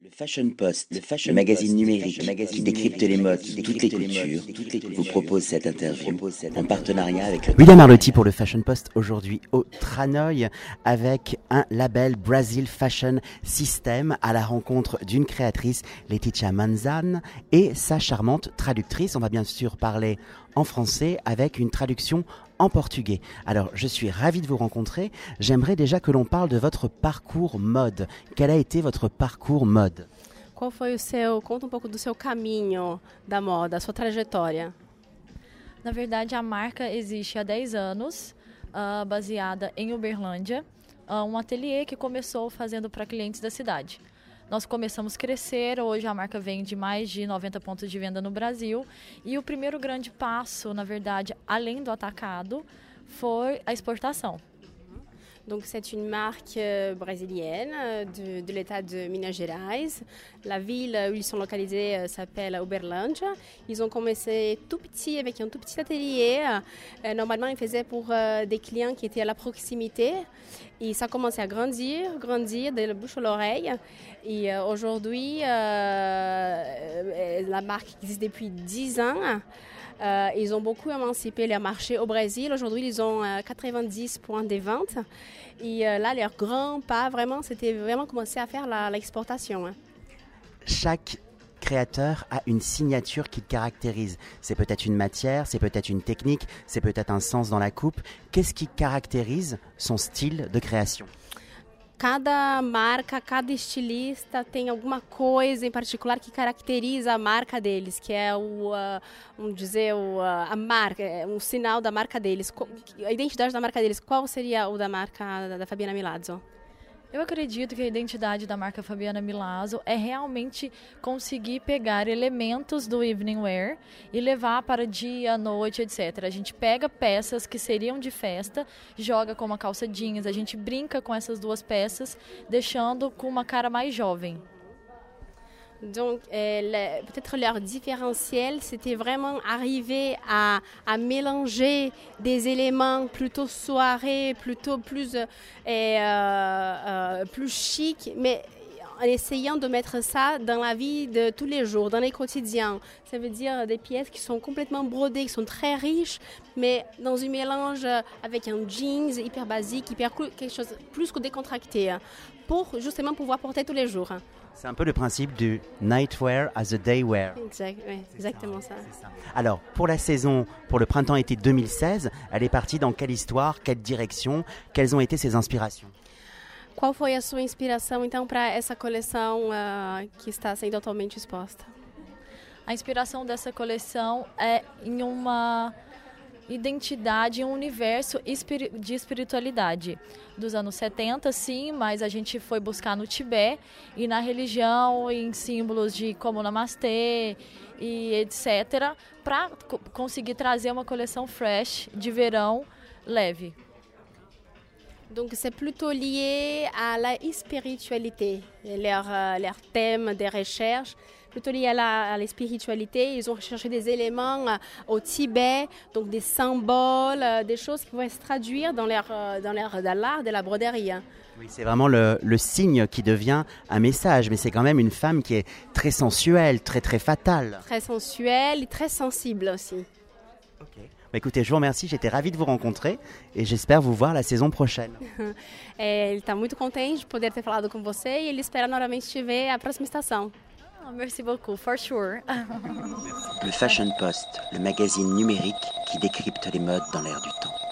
Le Fashion Post, le, fashion magazine numérique qui décrypte les modes, toutes les cultures, vous propose cette interview en partenariat avec le... William Arlotti pour le Fashion Post aujourd'hui au Tranoï avec un label Brazil Fashion System à la rencontre d'une créatrice, Leticia Manzan, et sa charmante traductrice. On va bien sûr parler en français avec une traduction en portugais. Alors, je suis ravi de vous rencontrer. J'aimerais déjà que l'on parle de votre parcours mode. Quel a été votre parcours mode? Qual foi o seu, conta um pouco do seu caminho da moda, a sua trajetória. Na verdade, a marca existe há 10 anos, uh, baseada em Uberlândia, uh, um ateliê que começou fazendo para clientes da cidade. Nós começamos a crescer, hoje a marca vende mais de 90 pontos de venda no Brasil. E o primeiro grande passo, na verdade, além do atacado, foi a exportação. Donc c'est une marque euh, brésilienne euh, de, l'État de Minas Gerais. La ville où ils sont localisés euh, s'appelle Uberlândia. Ils ont commencé tout petit avec un tout petit atelier. Normalement, ils faisaient pour des clients qui étaient à la proximité. Et ça a commencé à grandir, grandir de la bouche à l'oreille. Et aujourd'hui, la marque existe depuis 10 ans. Ils ont beaucoup émancipé leur marché au Brésil. Aujourd'hui, ils ont 90 euh, points de vente. Et euh, là, leur grand pas, vraiment, c'était vraiment commencer à faire l'exportation. Hein. Chaque créateur a une signature qui le caractérise. C'est peut-être une matière, c'est peut-être une technique, c'est peut-être un sens dans la coupe. Qu'est-ce qui caractérise son style de création? Cada marca, cada estilista tem alguma coisa em particular que caracteriza a marca deles, que é o, uh, vamos dizer, o, uh, a marca, um sinal da marca deles. A identidade da marca deles, qual seria o da marca da Fabiana Milazzo? Eu acredito que a identidade da marca Fabiana Milazzo é realmente conseguir pegar elementos do evening wear e levar para dia, noite, etc. A gente pega peças que seriam de festa, joga com uma calça jeans, a gente brinca com essas duas peças, deixando com uma cara mais jovem. Donc, euh, peut-être leur différentiel, c'était vraiment arriver à, mélanger des éléments plutôt soirée, plutôt plus, euh, euh, plus chic, mais en essayant de mettre ça dans la vie de tous les jours, dans les quotidiens. Ça veut dire des pièces qui sont complètement brodées, qui sont très riches, mais dans un mélange avec un jeans hyper basique, hyper quelque chose plus que décontracté, pour justement pouvoir porter tous les jours. C'est un peu le principe du nightwear as a daywear. Exact, oui, exactement ça, ça. Alors, pour la saison, pour le printemps-été 2016, elle est partie dans quelle histoire, quelle direction, quelles ont été ses inspirations? Qual foi a sua inspiração então para essa coleção uh, que está sendo atualmente exposta? A inspiração dessa coleção é em uma identidade, um universo de espiritualidade. Dos anos 70, sim, mas a gente foi buscar no Tibete e na religião, em símbolos de como Namastê e etc., para conseguir trazer uma coleção fresh de verão leve. Donc c'est plutôt lié à la spiritualité, leur, euh, leur thème de recherche, plutôt lié à la, à la, spiritualité. Ils ont recherché des éléments euh, au Tibet, donc des symboles, euh, des choses qui vont se traduire dans leur, dans leur dans l'art de la broderie. Hein. Oui, c'est vraiment le, le, signe qui devient un message, mais c'est quand même une femme qui est très sensuelle, très très fatale. Très sensuelle et très sensible aussi. Ok. Bah, écoutez, je vous remercie, j'étais ravi de vous rencontrer et j'espère vous voir la saison prochaine. é, ele está muito contente de poder ter falado com você e ele espera novamente te ver à próxima estação. Oh, merci beaucoup, for sure. le Fashion Post, le magazine numérique qui décrypte les modes dans l'air du temps.